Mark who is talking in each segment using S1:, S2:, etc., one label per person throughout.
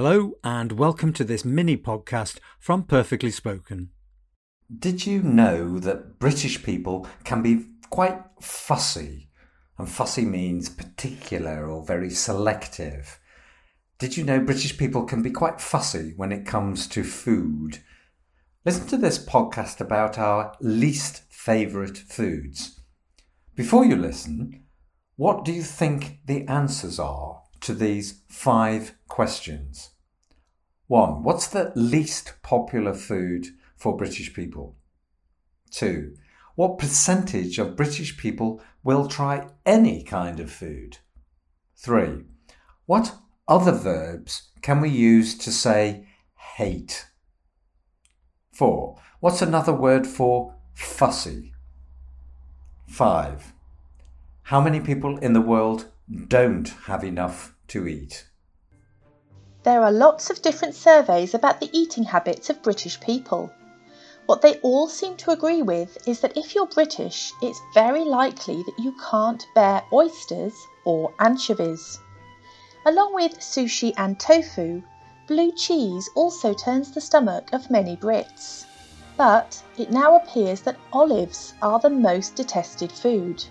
S1: Hello, and welcome to this mini podcast from Perfectly Spoken.
S2: Did you know that British people can be quite fussy? And fussy means particular or very selective. Did you know British people can be quite fussy when it comes to food? Listen to this podcast about our least favourite foods. Before you listen, what do you think the answers are to these five questions? One, what's the least popular food for British people? Two, what percentage of British people will try any kind of food? Three, what other verbs can we use to say hate? Four, what's another word for fussy? Five, how many people in the world don't have enough to eat?
S3: There are lots of different surveys about the eating habits of British people. What they all seem to agree with is that if you're British, it's very likely that you can't bear oysters or anchovies. Along with sushi and tofu, blue cheese also turns the stomach of many Brits. But it now appears that olives are the most detested food.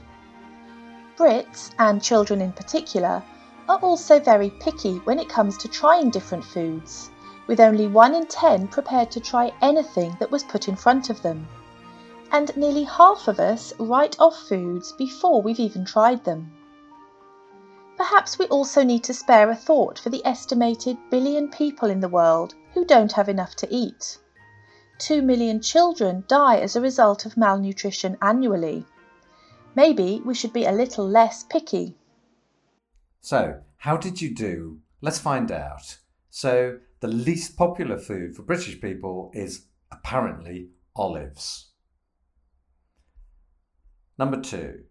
S3: Brits, and children in particular, are also very picky when it comes to trying different foods, with only one in ten prepared to try anything that was put in front of them. And nearly half of us write off foods before we've even tried them. Perhaps we also need to spare a thought for the estimated billion people in the world who don't have enough to eat. Two million children die as a result of malnutrition annually. Maybe we should be a little less picky.
S2: So, how did you do? Let's find out. So, the least popular food for British people is apparently olives. Number two,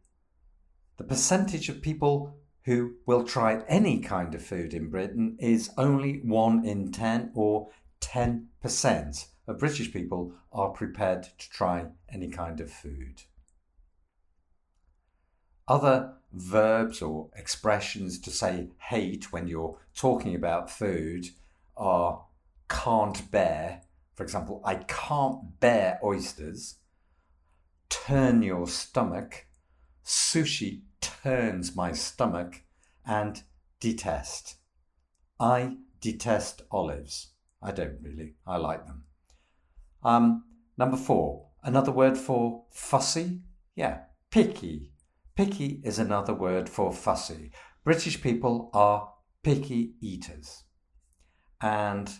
S2: the percentage of people who will try any kind of food in Britain is only 1 in 10 or 10% of British people are prepared to try any kind of food. Other verbs or expressions to say hate when you're talking about food are can't bear. For example, I can't bear oysters. Turn your stomach. Sushi turns my stomach. And detest. I detest olives. I don't really. I like them. Um, number four, another word for fussy. Yeah, picky. Picky is another word for fussy. British people are picky eaters. And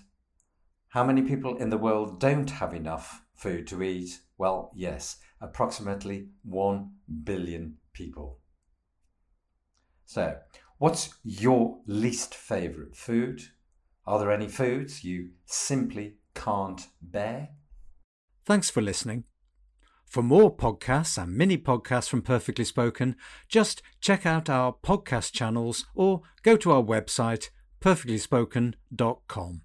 S2: how many people in the world don't have enough food to eat? Well, yes, approximately 1 billion people. So, what's your least favourite food? Are there any foods you simply can't bear?
S1: Thanks for listening. For more podcasts and mini podcasts from Perfectly Spoken, just check out our podcast channels or go to our website perfectlyspoken.com.